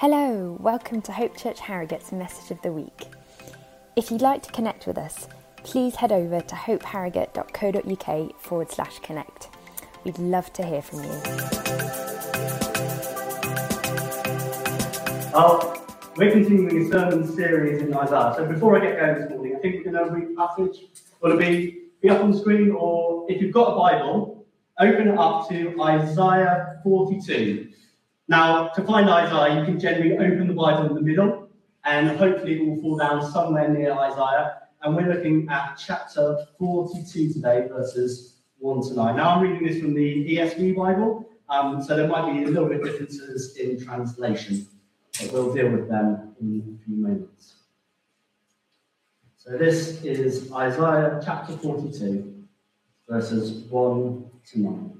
Hello, welcome to Hope Church Harrogate's Message of the Week. If you'd like to connect with us, please head over to hopeharrogate.co.uk forward slash connect. We'd love to hear from you. Uh, we're continuing a sermon series in Isaiah. So before I get going this morning, I think we're going to read a passage. Will it be, be up on the screen? Or if you've got a Bible, open it up to Isaiah 42. Now, to find Isaiah, you can generally open the Bible in the middle, and hopefully it will fall down somewhere near Isaiah. And we're looking at chapter 42 today, verses 1 to 9. Now, I'm reading this from the ESV Bible, um, so there might be a little bit of differences in translation, but we'll deal with them in a few moments. So, this is Isaiah chapter 42, verses 1 to 9.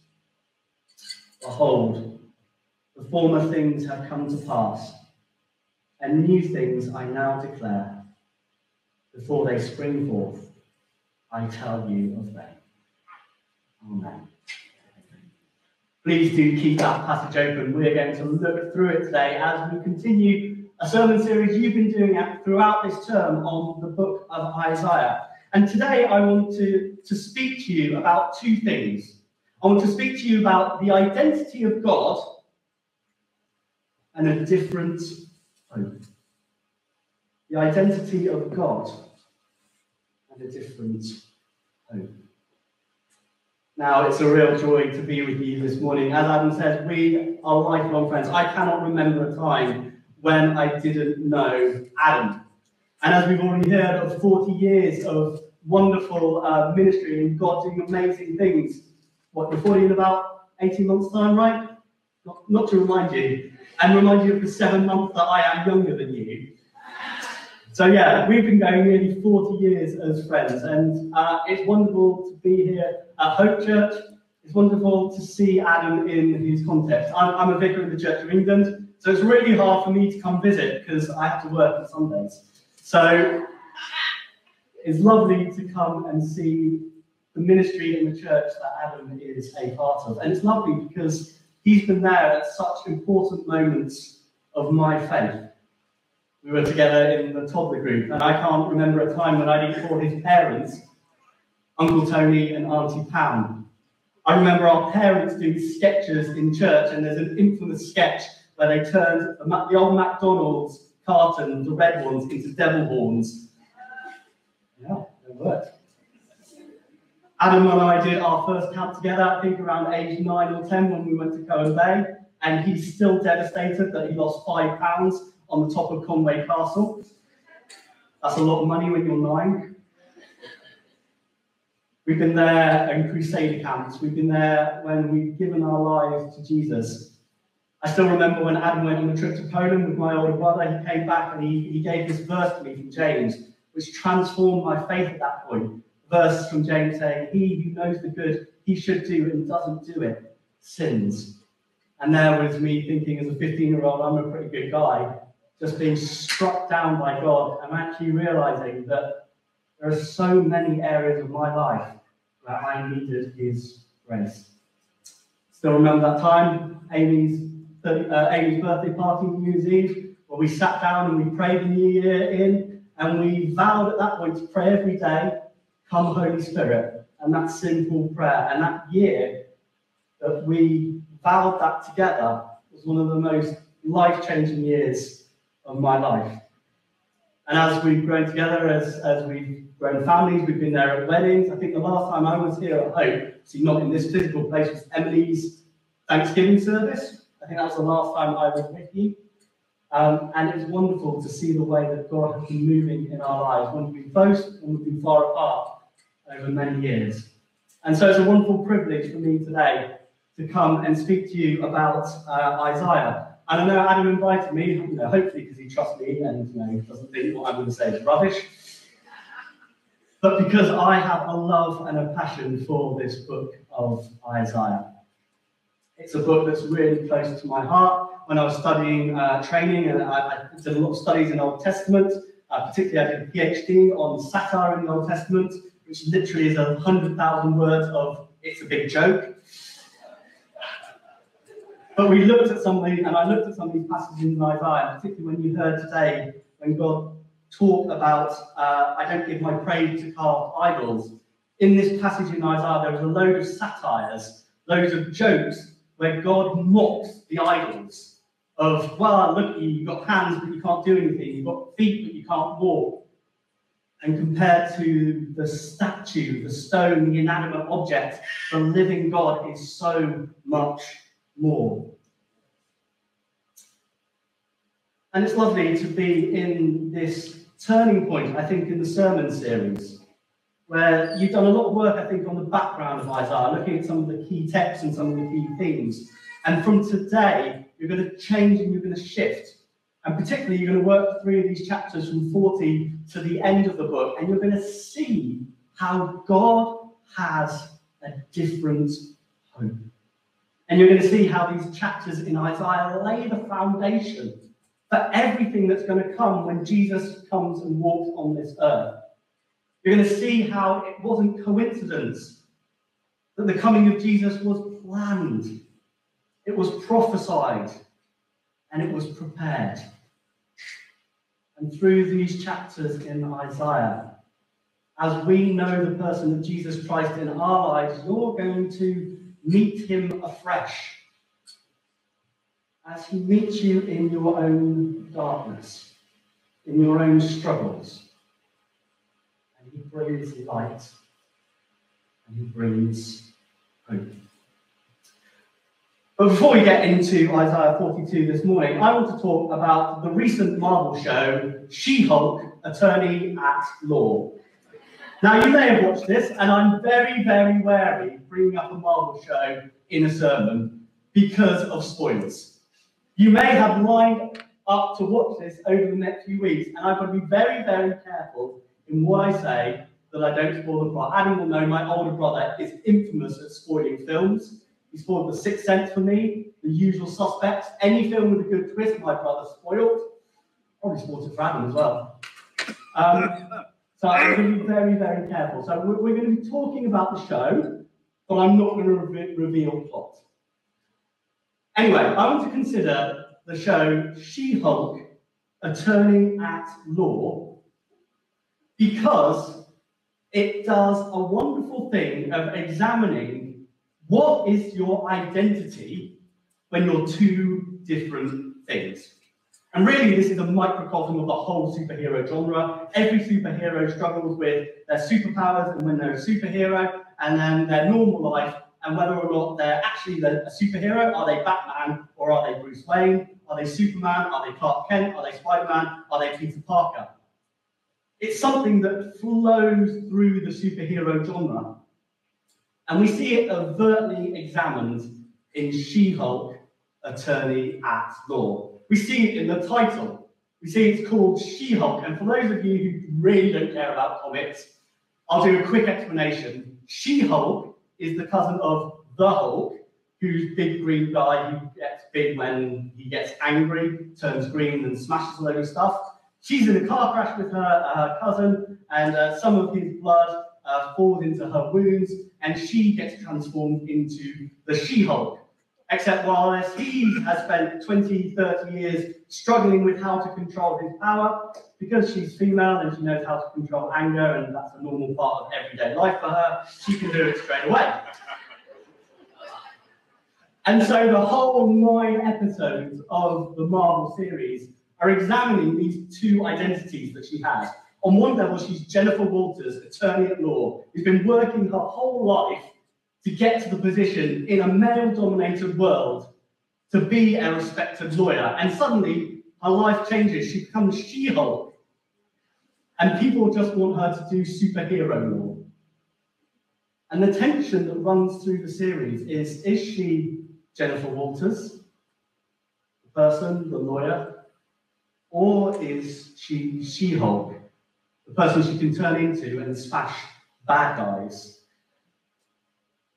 Behold, the former things have come to pass, and new things I now declare. Before they spring forth, I tell you of them. Amen. Please do keep that passage open. We're going to look through it today as we continue a sermon series you've been doing throughout this term on the book of Isaiah. And today I want to, to speak to you about two things. I want to speak to you about the identity of God and a different hope. The identity of God and a different hope. Now, it's a real joy to be with you this morning. As Adam says, we are lifelong friends. I cannot remember a time when I didn't know Adam. And as we've already heard of 40 years of wonderful uh, ministry and God doing amazing things what, before in about 18 months' time, right? Not, not to remind you, and remind you of the seven months that I am younger than you. So yeah, we've been going nearly 40 years as friends, and uh, it's wonderful to be here at Hope Church. It's wonderful to see Adam in his context. I'm, I'm a vicar of the Church of England, so it's really hard for me to come visit because I have to work on Sundays. So it's lovely to come and see the ministry in the church that Adam is a part of. And it's lovely because he's been there at such important moments of my faith. We were together in the toddler group, and I can't remember a time when I didn't call his parents Uncle Tony and Auntie Pam. I remember our parents doing sketches in church, and there's an infamous sketch where they turned the old McDonald's carton, the red ones, into devil horns. Yeah, it worked. Adam and I did our first camp together, I think around age nine or 10 when we went to Colwyn Bay. And he's still devastated that he lost five pounds on the top of Conway Castle. That's a lot of money when you're nine. We've been there in crusade camps. We've been there when we've given our lives to Jesus. I still remember when Adam went on a trip to Poland with my older brother. He came back and he, he gave this verse to me from James, which transformed my faith at that point verse from James saying, He who knows the good he should do and doesn't do it sins. And there was me thinking as a 15 year old, I'm a pretty good guy, just being struck down by God. I'm actually realizing that there are so many areas of my life where I needed His grace. Still remember that time, Amy's, uh, Amy's birthday party, New Year's Eve, where we sat down and we prayed the New Year in, and we vowed at that point to pray every day, Come Holy Spirit, and that simple prayer. And that year that we vowed that together was one of the most life changing years of my life. And as we've grown together, as, as we've grown families, we've been there at weddings. I think the last time I was here at Hope, see, not in this physical place, was Emily's Thanksgiving service. I think that was the last time I was with you. Um, and it was wonderful to see the way that God has been moving in our lives when we've been close and we've been far apart over many years. And so it's a wonderful privilege for me today to come and speak to you about uh, Isaiah. And I know Adam invited me, you know, hopefully because he trusts me and you know, doesn't think what I'm going to say is rubbish. But because I have a love and a passion for this book of Isaiah. It's a book that's really close to my heart. When I was studying uh, training, and I, I, did a lot of studies in Old Testament, uh, particularly I did a PhD on satire in the Old Testament, which literally is a hundred thousand words of it's a big joke. But we looked at some of these, and I looked at some of these passages in Isaiah, particularly when you heard today when God talked about, uh, I don't give my praise to carved idols. In this passage in Isaiah, there was a load of satires, loads of jokes where God mocks the idols of, well, look, you've got hands, but you can't do anything. You've got feet, but you can't walk. And compared to the statue, the stone, the inanimate object, the living God is so much more. And it's lovely to be in this turning point, I think, in the sermon series, where you've done a lot of work, I think, on the background of Isaiah, looking at some of the key texts and some of the key themes. And from today, you're going to change and you're going to shift. And particularly, you're going to work through these chapters from 40 to the end of the book, and you're going to see how God has a different hope. And you're going to see how these chapters in Isaiah lay the foundation for everything that's going to come when Jesus comes and walks on this earth. You're going to see how it wasn't coincidence that the coming of Jesus was planned, it was prophesied, and it was prepared. And through these chapters in Isaiah, as we know the person of Jesus Christ in our lives, you're going to meet him afresh as he meets you in your own darkness, in your own struggles. And he brings light and he brings hope. But before we get into Isaiah 42 this morning, I want to talk about the recent Marvel show, She Hulk Attorney at Law. Now, you may have watched this, and I'm very, very wary bringing up a Marvel show in a sermon because of spoilers. You may have lined up to watch this over the next few weeks, and I've got to be very, very careful in what I say that I don't spoil the plot. Adam will know my older brother is infamous at spoiling films. He spoiled The Sixth Sense for me, The Usual Suspects. Any film with a good twist, my brother spoiled. Probably spoiled it for Adam as well. Um, so I'm going to be very, very careful. So we're, we're, going to be talking about the show, but I'm not going to re- reveal plot. Anyway, I want to consider the show She Hulk Attorney at Law because it does a wonderful thing of examining what is your identity when you're two different things. And really, this is a microcosm of the whole superhero genre. Every superhero struggles with their superpowers and when they're a superhero, and then their normal life and whether or not they're actually a superhero. Are they Batman or are they Bruce Wayne? Are they Superman? Are they Clark Kent? Are they Spider Man? Are they Peter Parker? It's something that flows through the superhero genre. And we see it overtly examined in She Hulk Attorney at Law. We see it in the title. We see it's called She Hulk. And for those of you who really don't care about comics, I'll do a quick explanation. She Hulk is the cousin of the Hulk, who's big green guy who gets big when he gets angry, turns green and smashes a load of stuff. She's in a car crash with her, her cousin, and uh, some of his blood uh, falls into her wounds, and she gets transformed into the She-Hulk. Except while he has spent 20, 30 years struggling with how to control his power, because she's female and she knows how to control anger, and that's a normal part of everyday life for her, she can do it straight away. And so the whole nine episodes of the Marvel series are examining these two identities that she has. On one level, she's Jennifer Walters, attorney at law, who's been working her whole life to get to the position in a male dominated world to be a respected lawyer. And suddenly, her life changes. She becomes She Hulk. And people just want her to do superhero law. And the tension that runs through the series is is she Jennifer Walters, the person, the lawyer, or is she She Hulk, the person she can turn into and smash bad guys?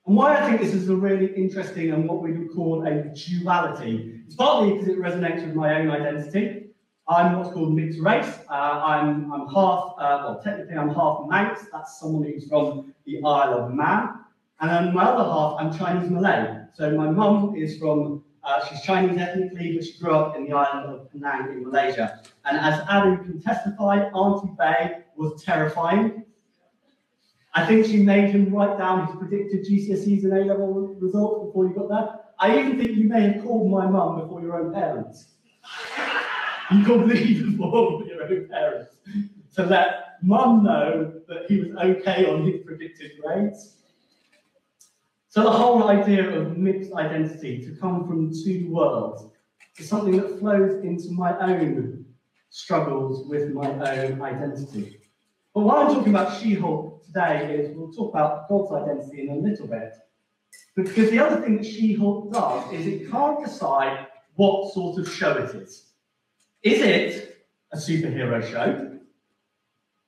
And why I think this is a really interesting and what we would call a duality, it's partly because it resonates with my own identity. I'm what's called mixed race. Uh, I'm, I'm half, uh, well, technically I'm half Manx. That's someone who's from the Isle of Man. And then my other half, I'm Chinese Malay. So my mum is from, uh, she's Chinese ethnically, but she grew up in the island of Penang in Malaysia. And as Adam can testify, Auntie Bay was terrifying. I think she made him write down his predicted GCSEs and A-level results before you got there. I even think you may have called my mum before your own parents. you couldn't even before your own parents to let mum know that he was okay on his predicted grades. So the whole idea of mixed identity, to come from two worlds, is something that flows into my own struggles with my own identity. But what I'm talking about She-Hulk today is we'll talk about God's identity in a little bit. Because the other thing that She-Hulk does is it can't decide what sort of show it is. Is it a superhero show?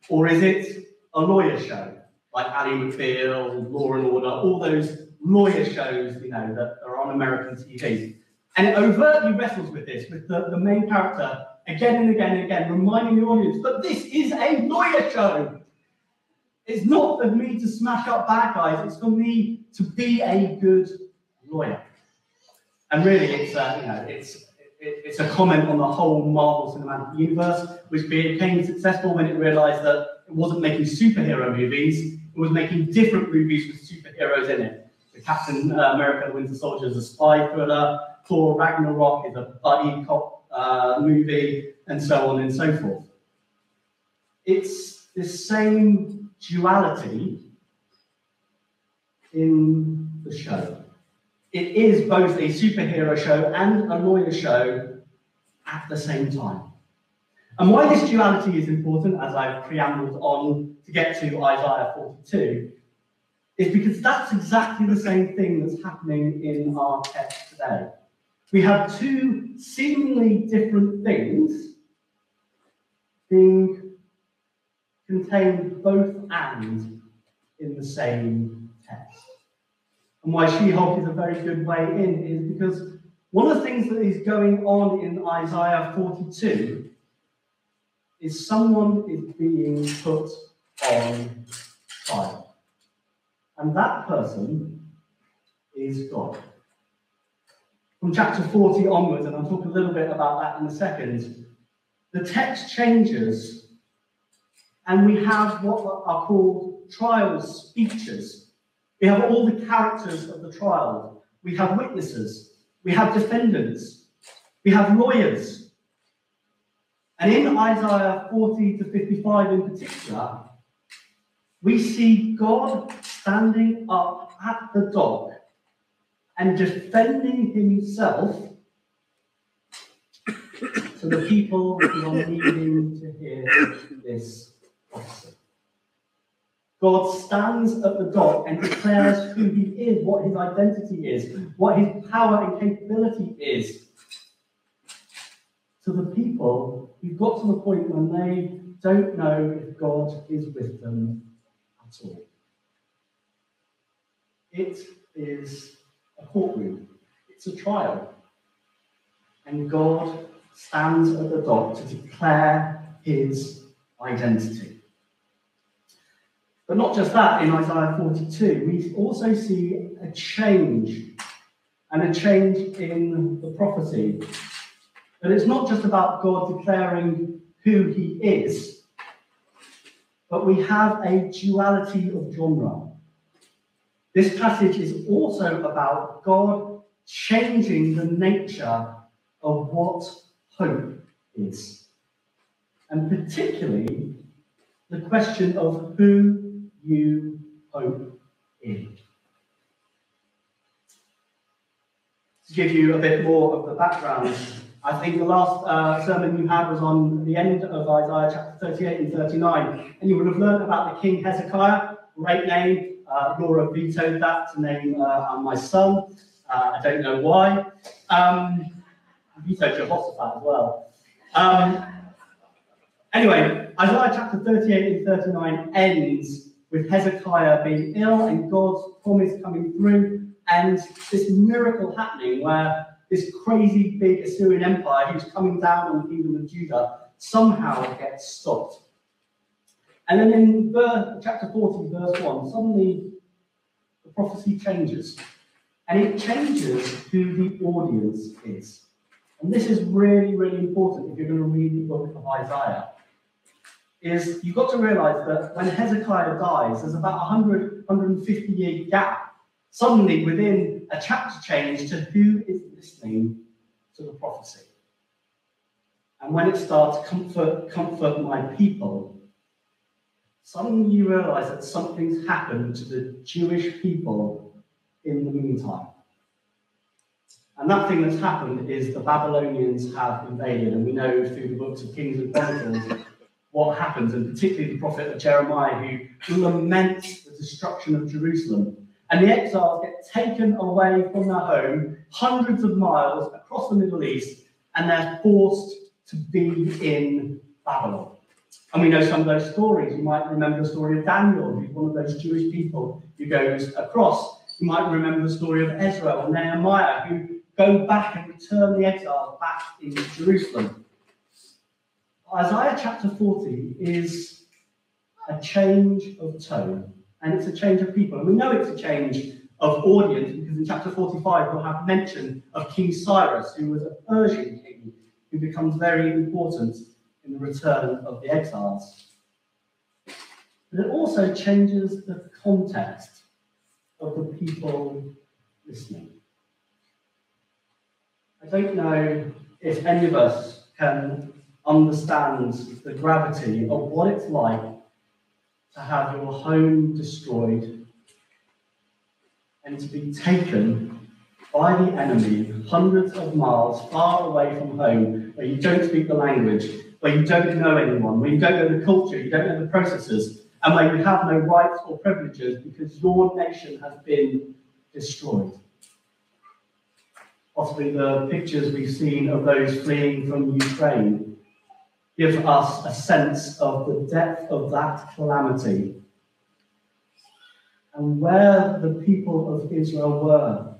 Or is it a lawyer show? Like Ally McBeal, Law and Order, all those lawyer shows, you know, that are on American TV. And it overtly wrestles with this, with the, the main character again and again and again, reminding the audience, that this is a lawyer show. It's not for me to smash up bad guys, it's for me to be a good lawyer. And really, it's, uh, you know, it's, it, it's a comment on the whole Marvel Cinematic Universe, which became successful when it realized that it wasn't making superhero movies, it was making different movies with superheroes in it. The Captain America Winter Soldier is a spy thriller, Thor Ragnarok is a buddy cop uh, movie, and so on and so forth. It's the same duality in the show. It is both a superhero show and a lawyer show at the same time. And why this duality is important, as I've preambled on to get to Isaiah 42, is because that's exactly the same thing that's happening in our text today. We have two seemingly different things being contained both and in the same text. And why She Hulk is a very good way in is because one of the things that is going on in Isaiah 42 is someone is being put on trial. And that person is God. From chapter 40 onwards, and I'll talk a little bit about that in a second, the text changes and we have what are called trial speeches. We have all the characters of the trial. We have witnesses. We have defendants. We have lawyers. And in Isaiah 40 to 55 in particular, we see God standing up at the dock and defending himself to the people who are needing to hear this prophecy. God stands at the dock and declares who he is, what his identity is, what his power and capability is to the people who've got to the point when they don't know if God is with them at all. It is a courtroom, it's a trial. And God stands at the dock to declare his identity. But not just that, in Isaiah 42, we also see a change and a change in the prophecy. But it's not just about God declaring who he is, but we have a duality of genre. This passage is also about God changing the nature of what hope is. And particularly the question of who you hope in. To give you a bit more of the background, I think the last uh, sermon you had was on the end of Isaiah chapter 38 and 39, and you would have learned about the King Hezekiah, great name. Uh, Laura vetoed that to name uh, my son. Uh, I don't know why. Um, vetoed Jehoshaphat as well. Um, anyway, Isaiah chapter 38 and 39 ends with Hezekiah being ill and God's promise coming through, and this miracle happening where this crazy big Assyrian empire who's coming down on the kingdom of Judah somehow gets stopped. And then in verse, chapter 40, verse 1, suddenly the prophecy changes. And it changes who the audience is. And this is really, really important if you're going to read the book of Isaiah. Is you've got to realize that when Hezekiah dies, there's about a 100, 150 year gap suddenly within a chapter change to who is listening to the prophecy. And when it starts, comfort, comfort my people, suddenly you realize that something's happened to the Jewish people in the meantime. And that thing that's happened is the Babylonians have invaded, and we know through the books of Kings and Chronicles what happens, and particularly the prophet Jeremiah, who laments the destruction of Jerusalem and the exiles get taken away from their home hundreds of miles across the Middle East, and they're forced to be in Babylon. And we know some of those stories. You might remember the story of Daniel, who's one of those Jewish people who goes across. You might remember the story of Ezra and Nehemiah, who go back and return the exiles back in Jerusalem. Isaiah chapter 40 is a change of tone and it's a change of people. And we know it's a change of audience because in chapter 45 we'll have mention of King Cyrus, who was a Persian king who becomes very important in the return of the exiles. But it also changes the context of the people listening. I don't know if any of us can understand the gravity of what it's like to have your home destroyed and to be taken by the enemy hundreds of miles far away from home, where you don't speak the language, where you don't know anyone, where you don't know the culture, you don't know the processes, and where you have no rights or privileges because your nation has been destroyed. Possibly the pictures we've seen of those fleeing from Ukraine give us a sense of the depth of that calamity and where the people of Israel were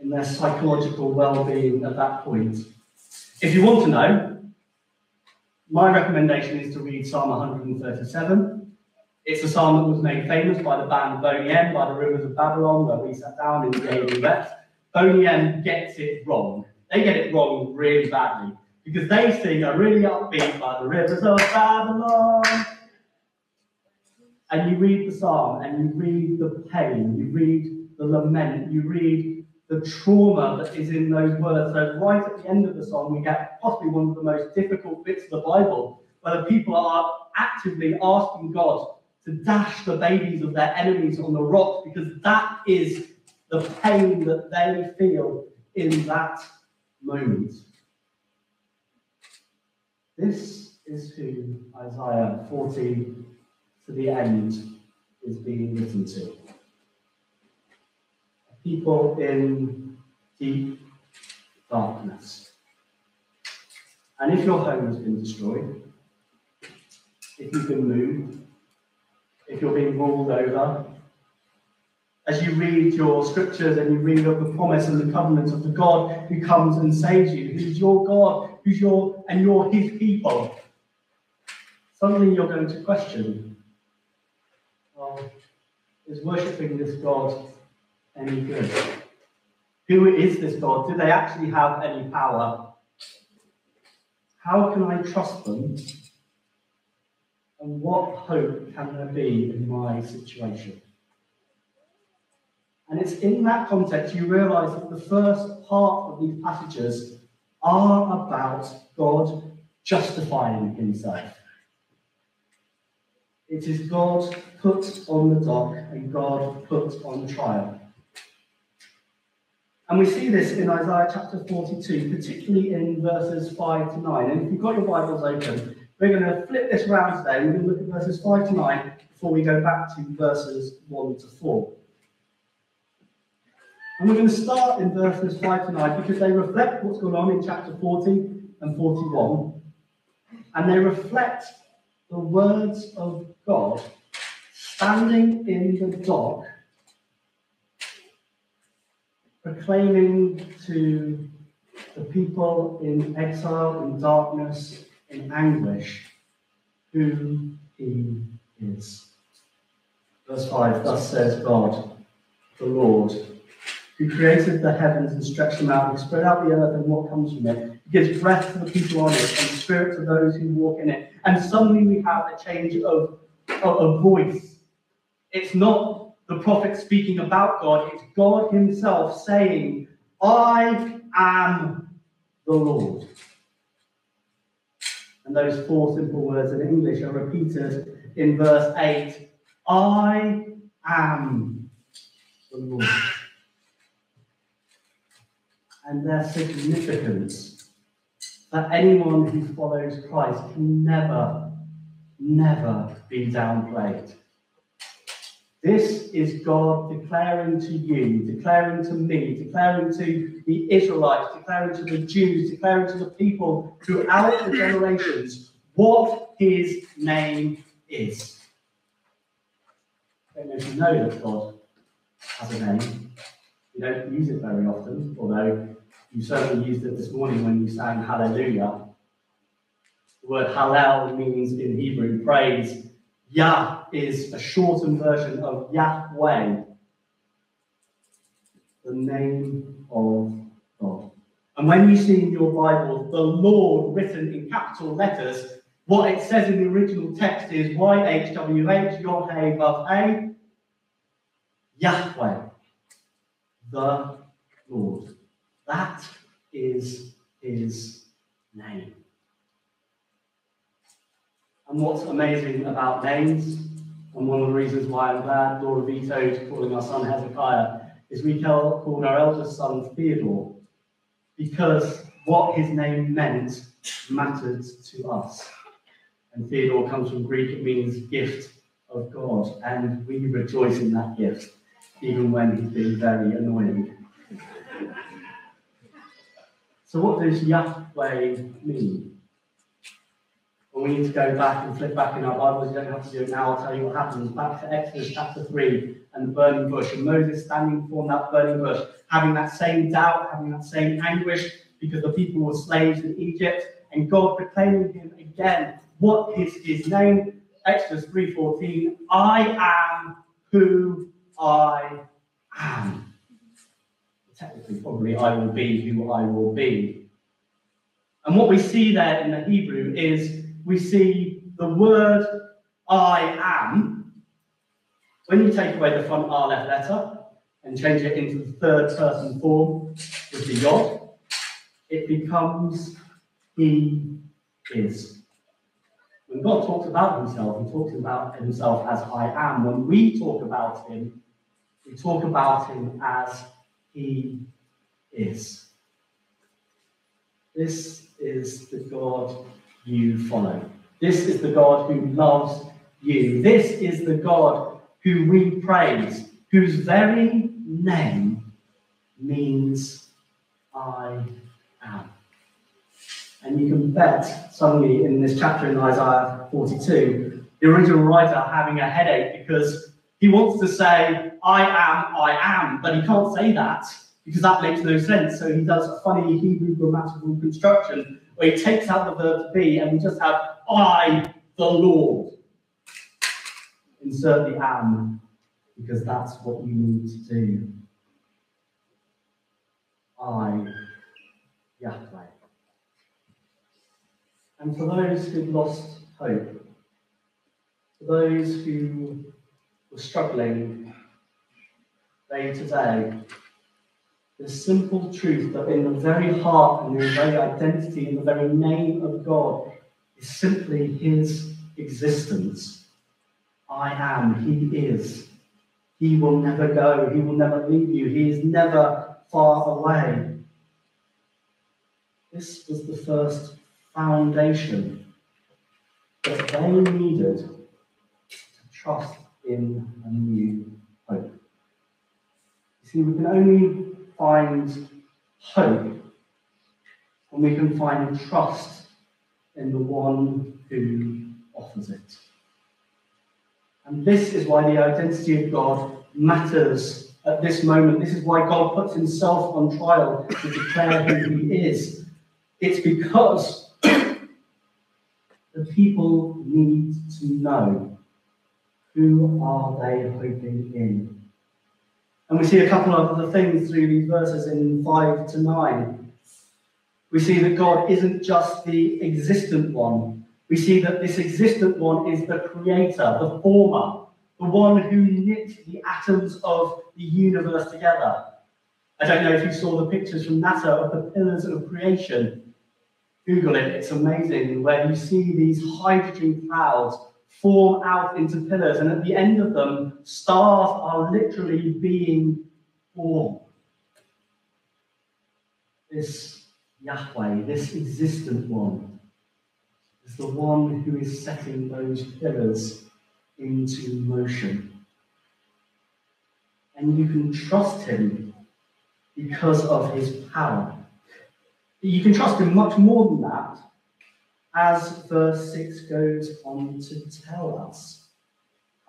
in their psychological well being at that point. If you want to know, my recommendation is to read Psalm 137. It's a psalm that was made famous by the band Boney M by the rivers of Babylon, where we sat down in the Daily Vet. Boney M gets it wrong. They get it wrong really badly because they sing a really upbeat by the rivers of Babylon. And you read the psalm and you read the pain, you read the lament, you read the trauma that is in those words. So, right at the end of the song, we get possibly one of the most difficult bits of the Bible, where the people are actively asking God to dash the babies of their enemies on the rocks because that is the pain that they feel in that moment. This is who Isaiah 40 to the end is being written to. People in deep darkness. And if your home has been destroyed, if you've been moved, if you're being ruled over, as you read your scriptures and you read of the promise and the covenant of the God who comes and saves you, who's your God, who's your and you're his people, suddenly you're going to question, well, is worshipping this God any good? Who is this God? Do they actually have any power? How can I trust them? And what hope can there be in my situation? And it's in that context you realize that the first part of these passages are about God justifying himself. It is God put on the dock and God put on trial. And we see this in Isaiah chapter 42, particularly in verses 5 to 9. And if you've got your Bibles open, we're going to flip this around today. We're going to look at verses 5 to 9 before we go back to verses 1 to 4. And we're going to start in verses 5 to 9 because they reflect what's going on in chapter 40 and 41. And they reflect the words of God standing in the dock, proclaiming to the people in exile, in darkness, in anguish, who he is. Verse 5 Thus says God, the Lord who created the heavens and stretched them out, and spread out the earth and what comes from it. He gives breath to the people on it and spirit to those who walk in it. And suddenly we have a change of, of, of voice. It's not the prophet speaking about God, it's God Himself saying, I am the Lord. And those four simple words in English are repeated in verse 8 I am the Lord and their significance that anyone who follows Christ can never, never be downplayed. This is God declaring to you, declaring to me, declaring to the Israelites, declaring to the Jews, declaring to the people throughout the generations what his name is. I don't know if you know that God has a name. We don't use it very often, although you certainly used it this morning when you sang Hallelujah. The word Hallel means in Hebrew praise. Yah is a shortened version of Yahweh, the name of God. And when you see in your Bible the Lord written in capital letters, what it says in the original text is YHWH, Vav Hey, Yahweh, the Lord. That is his name. And what's amazing about names, and one of the reasons why I'm glad Laura vetoed calling our son Hezekiah, is we called our eldest son Theodore, because what his name meant mattered to us. And Theodore comes from Greek, it means gift of God, and we rejoice in that gift, even when he's been very annoying. So, what does Yahweh mean? Well, we need to go back and flip back in our Bibles. You don't have to do it now. I'll tell you what happens. Back to Exodus chapter 3 and the burning bush. And Moses standing before that burning bush, having that same doubt, having that same anguish, because the people were slaves in Egypt, and God proclaiming him again. What is his name? Exodus 3:14. I am who I am technically probably I will be who I will be. And what we see there in the Hebrew is we see the word I am. When you take away the front Aleph letter and change it into the third person form with the Yod, it becomes He is. When God talks about himself, he talks about himself as I am. When we talk about him, we talk about him as he is. This is the God you follow. This is the God who loves you. This is the God who we praise, whose very name means I am. And you can bet suddenly in this chapter in Isaiah 42, the original writer having a headache because He wants to say, I am, I am, but he can't say that because that makes no sense. So he does a funny Hebrew grammatical construction where he takes out the verb to be and we just have I, the Lord. Insert the am because that's what you need to do. I, Yahweh. And for those who've lost hope, for those who were struggling day to day, the simple truth that in the very heart and in the very identity and the very name of God is simply His existence. I am, He is. He will never go, He will never leave you, He is never far away. This was the first foundation that they needed to trust in a new hope. You see, we can only find hope and we can find trust in the one who offers it. And this is why the identity of God matters at this moment. This is why God puts himself on trial to declare who he is. It's because the people need to know who are they hoping in. And we see a couple of other things through these verses in 5 to 9. We see that God isn't just the existent one. We see that this existent one is the creator, the former, the one who knit the atoms of the universe together. I don't know if you saw the pictures from NASA of the pillars of creation. Google it, it's amazing, where you see these hydrogen clouds form out into pillars, and at the end of them, stars are literally being born. This Yahweh, this existent one, is the one who is setting those pillars into motion. And you can trust him because of his power. You can trust him much more than that as verse 6 goes on to tell us.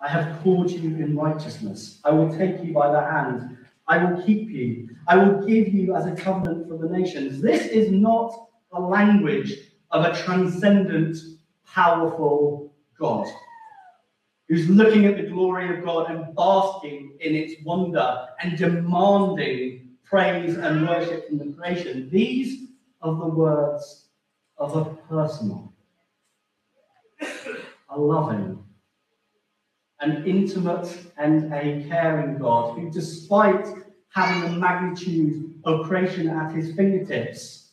I have called you in righteousness. I will take you by the hand. I will keep you. I will give you as a covenant for the nations. This is not a language of a transcendent, powerful God who's looking at the glory of God and basking in its wonder and demanding praise and worship from the creation. These are the words of a personal, a loving, an intimate, and a caring God who, despite having the magnitude of creation at his fingertips,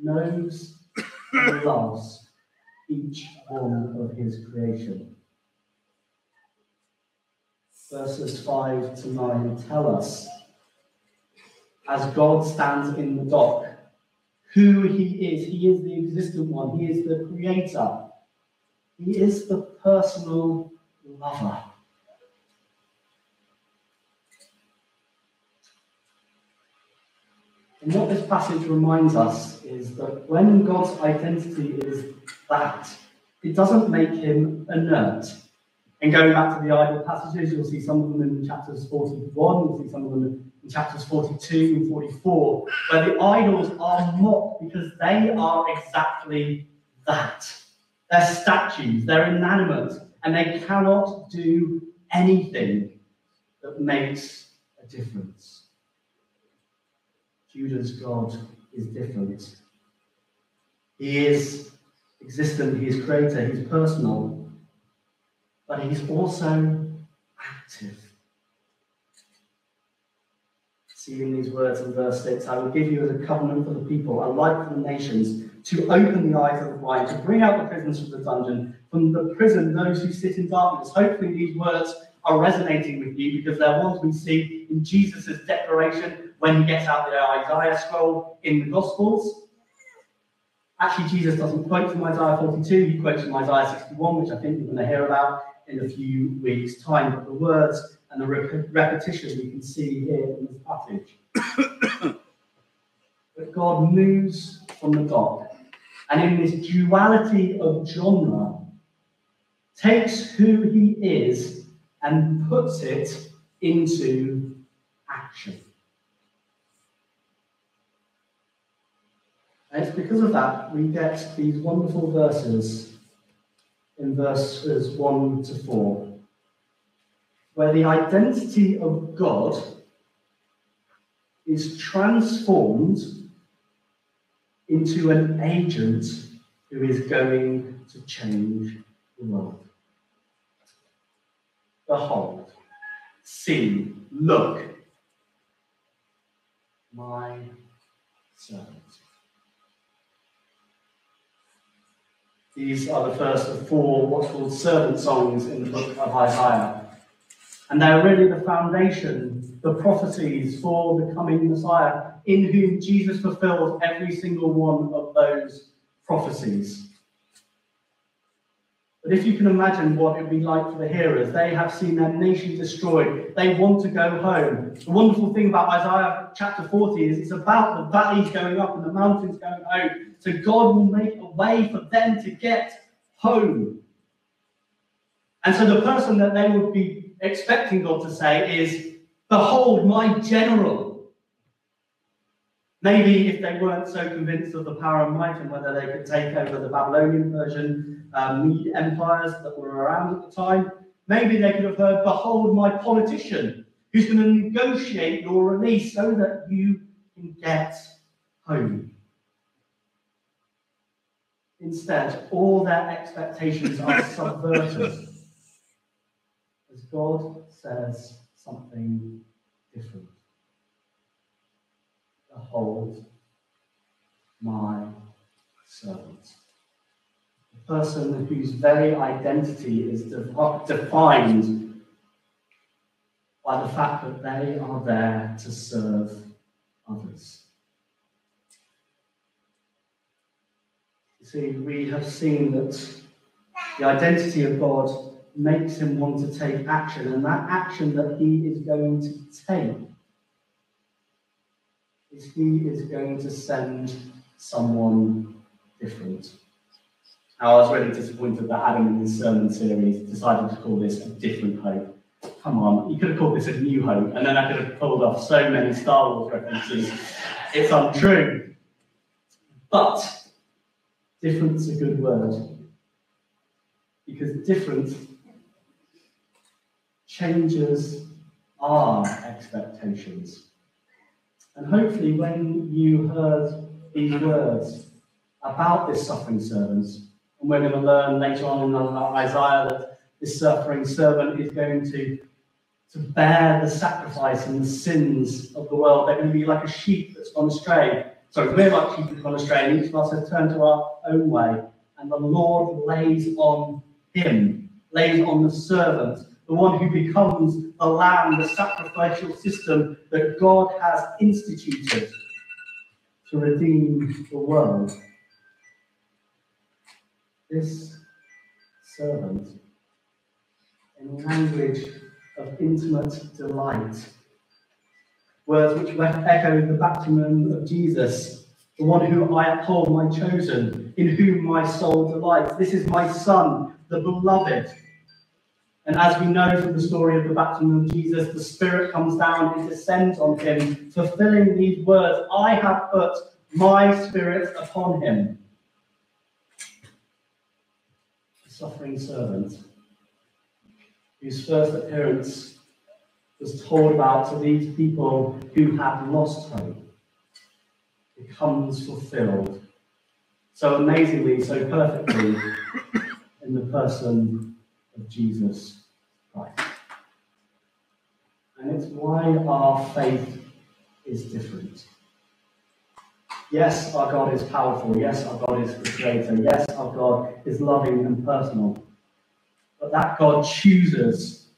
knows and loves each one of his creation. Verses 5 to 9 tell us as God stands in the dock who he is. He is the existent one, he is the creator, he is the personal lover. And what this passage reminds us is that when God's identity is that, it doesn't make him inert. And going back to the idol passages, you'll see some of them in chapters 41, you'll see some of them in chapters 42 and 44, where the idols are mocked because they are exactly that. They're statues, they're inanimate, and they cannot do anything that makes a difference. Judah's God is different. He is existent, he is creator, he's personal, but he's also active see in these words in verse 6 I will give you as a covenant for the people, a light for the nations, to open the eyes of the blind, to bring out the prisoners from the dungeon, from the prison those who sit in darkness. Hopefully, these words are resonating with you because they're ones we see in Jesus' declaration when he gets out the Isaiah scroll in the Gospels. Actually, Jesus doesn't quote from Isaiah 42, he quotes from Isaiah 61, which I think we're going to hear about in a few weeks' time. But the words and the rep- repetition we can see here in this passage. but God moves from the dock, and in this duality of genre, takes who he is and puts it into action. And it's because of that we get these wonderful verses in verses 1 to 4, where the identity of God is transformed into an agent who is going to change the world. Behold, see, look, my servant. These are the first of four what's called servant songs in the book of Isaiah. And they're really the foundation, the prophecies for the coming Messiah, in whom Jesus fulfills every single one of those prophecies. But if you can imagine what it would be like for the hearers, they have seen their nation destroyed. They want to go home. The wonderful thing about Isaiah chapter 40 is it's about the valleys going up and the mountains going home. So God will make a way for them to get home. And so the person that they would be expecting God to say is, Behold, my general. Maybe if they weren't so convinced of the power and might and whether they could take over the Babylonian, Persian, um, empires that were around at the time, maybe they could have heard, Behold, my politician who's going to negotiate your release so that you can get home. Instead, all their expectations are subverted as God says something different. Behold, my servant. The person whose very identity is defined by the fact that they are there to serve others. You see, we have seen that the identity of God makes him want to take action, and that action that he is going to take he is going to send someone different. I was really disappointed that Adam in his sermon series decided to call this a different hope. Come on, you could have called this a new hope, and then I could have pulled off so many Star Wars references. It's untrue. But different's a good word. Because different changes our expectations. And hopefully, when you heard these words about this suffering servant, and we're going to learn later on in Isaiah that this suffering servant is going to, to bear the sacrifice and the sins of the world. They're going to be like a sheep that's gone astray. So we're like sheep that's gone astray, and each of us has turned to our own way. And the Lord lays on him, lays on the servant, the one who becomes the lamb, the sacrificial system that God has instituted to redeem the world. This servant in language of intimate delight. Words which echo the baptism of Jesus, the one whom I uphold, my chosen, in whom my soul delights. This is my Son, the beloved. And as we know from the story of the baptism of Jesus, the Spirit comes down and descends on him, fulfilling these words I have put my Spirit upon him. The suffering servant whose first appearance was told about to these people who had lost hope, becomes fulfilled so amazingly, so perfectly in the person of Jesus Christ. And it's why our faith is different. Yes, our God is powerful. Yes, our God is the creator. Yes, our God is loving and personal but that God chooses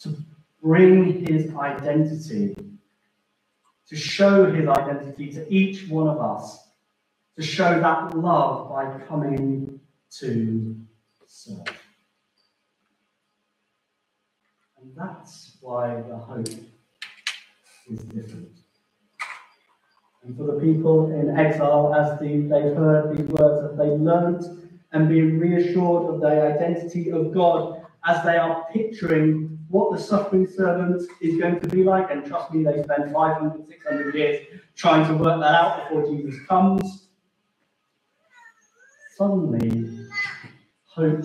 to bring his identity, to show his identity to each one of us, to show that love by coming to serve. And that's why the hope is different. And for the people in exile, as the, they've heard these words, as they've learned and being reassured of the identity of God, as they are picturing what the suffering servant is going to be like. And trust me, they spend 500, 600 years trying to work that out before Jesus comes. Suddenly, hope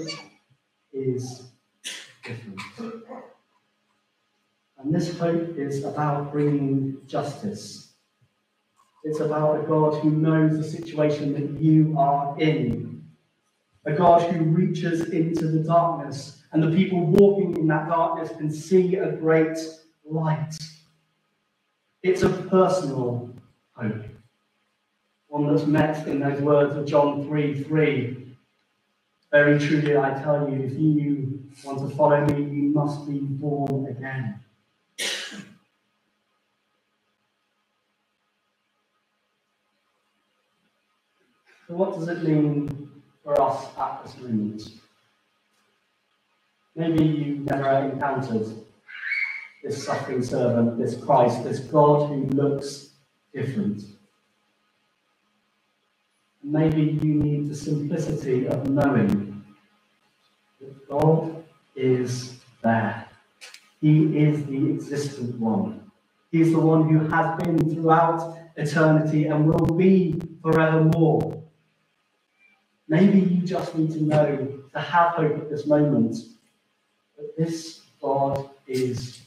is different. And this hope is about bringing justice. It's about a God who knows the situation that you are in. A God who reaches into the darkness, and the people walking in that darkness can see a great light. It's a personal hope, one that's met in those words of John 3 3 very truly, I tell you, if you want to follow me, you must be born again. So, what does it mean for us at this moment? Maybe you've never encountered this suffering servant, this Christ, this God who looks different. Maybe you need the simplicity of knowing that God is there. He is the existent one. He's the one who has been throughout eternity and will be forevermore. Maybe you just need to know, to have hope at this moment, that this God is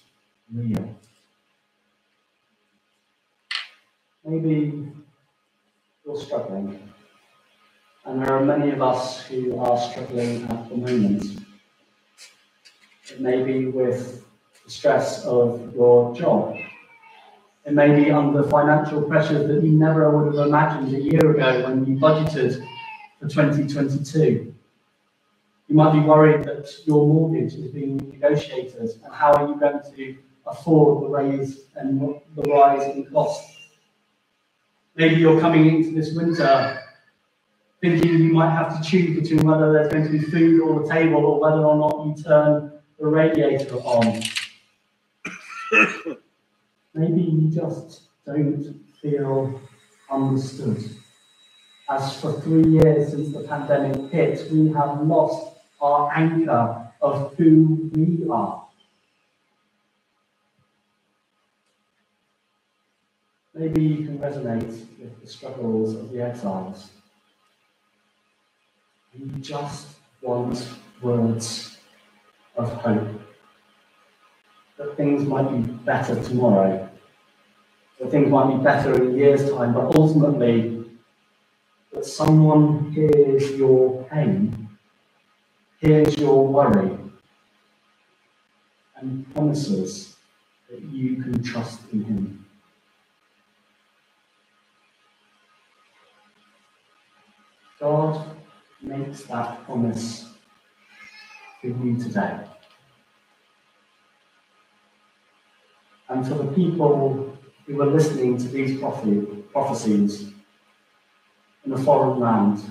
real. Maybe you're struggling. And there are many of us who are struggling at the moment. It may be with the stress of your job. It may be under financial pressures that you never would have imagined a year ago when you budgeted for 2022. You might be worried that your mortgage is being negotiated and how are you going to afford the raise and the rise in costs. Maybe you're coming into this winter thinking you might have to choose between whether there's going to be food on the table or whether or not you turn the radiator on. Maybe you just don't feel understood. As for three years since the pandemic hit, we have lost our anchor of who we are. Maybe you can resonate with the struggles of the exiles. We just want words of hope. That things might be better tomorrow. That things might be better in a year's time, but ultimately, that someone hears your pain, hears your worry, and promises that you can trust in Him. God makes that promise for you today. And for the people who are listening to these prophecies in a foreign land,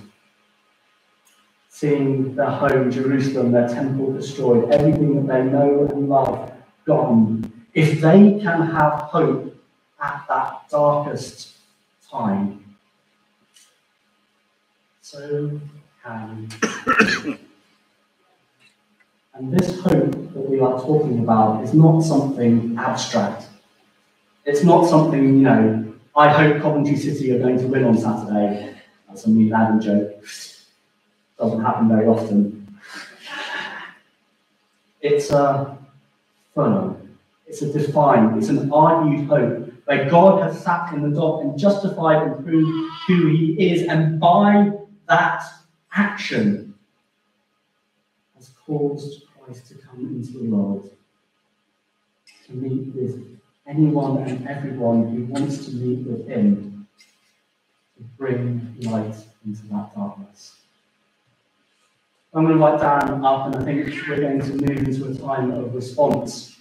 seeing their home, Jerusalem, their temple destroyed, everything that they know and love gone, if they can have hope at that darkest time, so and, and this hope that we are talking about is not something abstract. It's not something, you know, I hope Coventry City are going to win on Saturday. That's a me Adam joke. Doesn't happen very often. It's uh, a firm, it's a defined, it's an argued hope where God has sat in the dock and justified and proved who he is, and by that action has caused Christ to come into the world to meet with anyone and everyone who wants to meet with him to bring light into that darkness. I'm going to invite Darren up, and I think we're going to move into a time of response.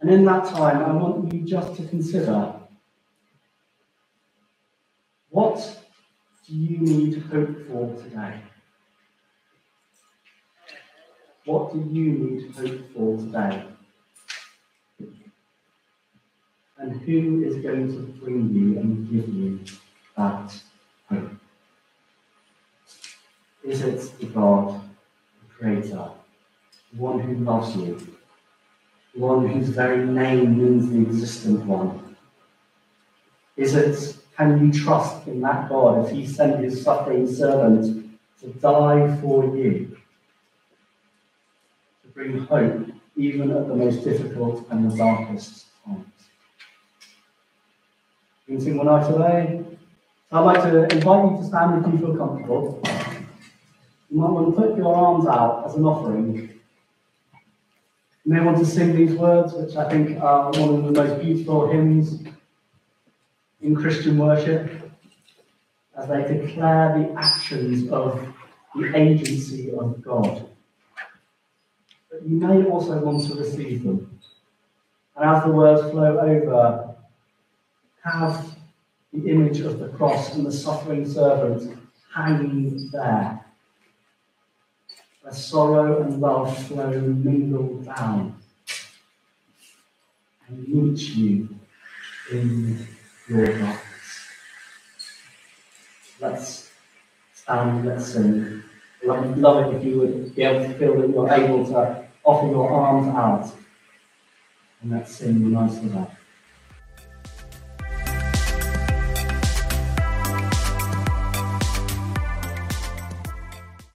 And in that time, I want you just to consider what do you need hope for today? What do you need hope for today? And who is going to bring you and give you that hope? Is it the God, the Creator, the one who loves you, the one whose very name means the existent one? Is it, can you trust in that God if he sent his suffering servant to die for you? To bring hope even at the most difficult and the darkest times. You can sing one today. I'd like to invite you to stand if you feel comfortable. You might want to put your arms out as an offering. You may want to sing these words, which I think are one of the most beautiful hymns in Christian worship, as they declare the actions of the agency of God. But you may also want to receive them. And as the words flow over, have the image of the cross and the suffering servant hanging there. Where sorrow and love flow mingled down and meet you in your darkness. Let's stand, let's sing. I'd love it if you would be able to feel that you're able to offer your arms out. And let's sing the nice of that.